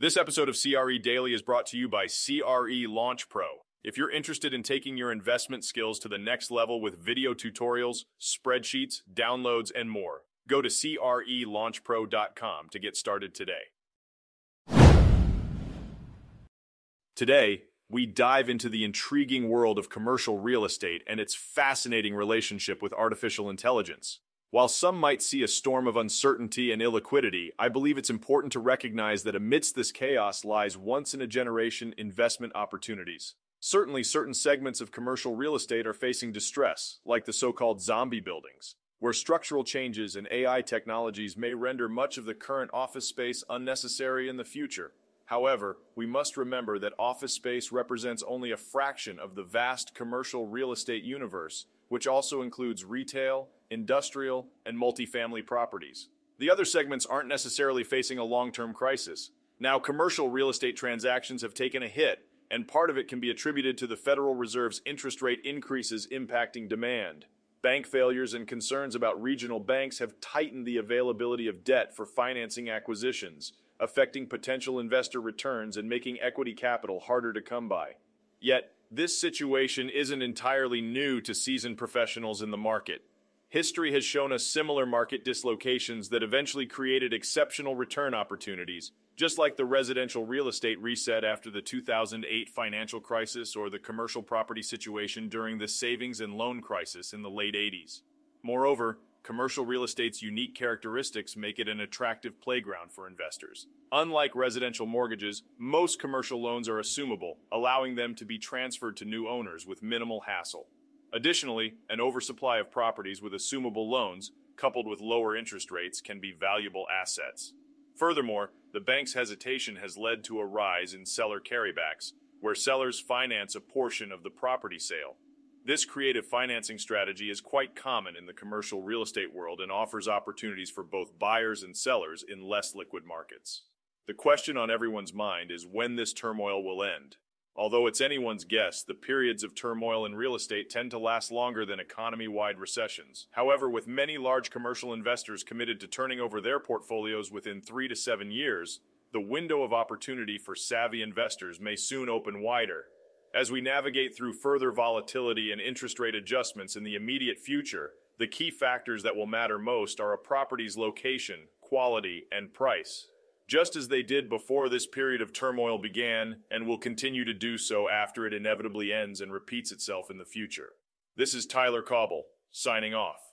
This episode of CRE Daily is brought to you by CRE Launch Pro. If you're interested in taking your investment skills to the next level with video tutorials, spreadsheets, downloads, and more, go to CRELaunchPro.com to get started today. Today, we dive into the intriguing world of commercial real estate and its fascinating relationship with artificial intelligence. While some might see a storm of uncertainty and illiquidity, I believe it's important to recognize that amidst this chaos lies once in a generation investment opportunities. Certainly, certain segments of commercial real estate are facing distress, like the so called zombie buildings, where structural changes and AI technologies may render much of the current office space unnecessary in the future. However, we must remember that office space represents only a fraction of the vast commercial real estate universe, which also includes retail, industrial, and multifamily properties. The other segments aren't necessarily facing a long term crisis. Now, commercial real estate transactions have taken a hit, and part of it can be attributed to the Federal Reserve's interest rate increases impacting demand. Bank failures and concerns about regional banks have tightened the availability of debt for financing acquisitions, affecting potential investor returns and making equity capital harder to come by. Yet, this situation isn't entirely new to seasoned professionals in the market. History has shown us similar market dislocations that eventually created exceptional return opportunities, just like the residential real estate reset after the 2008 financial crisis or the commercial property situation during the savings and loan crisis in the late 80s. Moreover, commercial real estate's unique characteristics make it an attractive playground for investors. Unlike residential mortgages, most commercial loans are assumable, allowing them to be transferred to new owners with minimal hassle. Additionally, an oversupply of properties with assumable loans, coupled with lower interest rates, can be valuable assets. Furthermore, the bank's hesitation has led to a rise in seller carrybacks, where sellers finance a portion of the property sale. This creative financing strategy is quite common in the commercial real estate world and offers opportunities for both buyers and sellers in less liquid markets. The question on everyone's mind is when this turmoil will end. Although it's anyone's guess, the periods of turmoil in real estate tend to last longer than economy wide recessions. However, with many large commercial investors committed to turning over their portfolios within three to seven years, the window of opportunity for savvy investors may soon open wider. As we navigate through further volatility and interest rate adjustments in the immediate future, the key factors that will matter most are a property's location, quality, and price just as they did before this period of turmoil began and will continue to do so after it inevitably ends and repeats itself in the future. This is Tyler Cauble, signing off.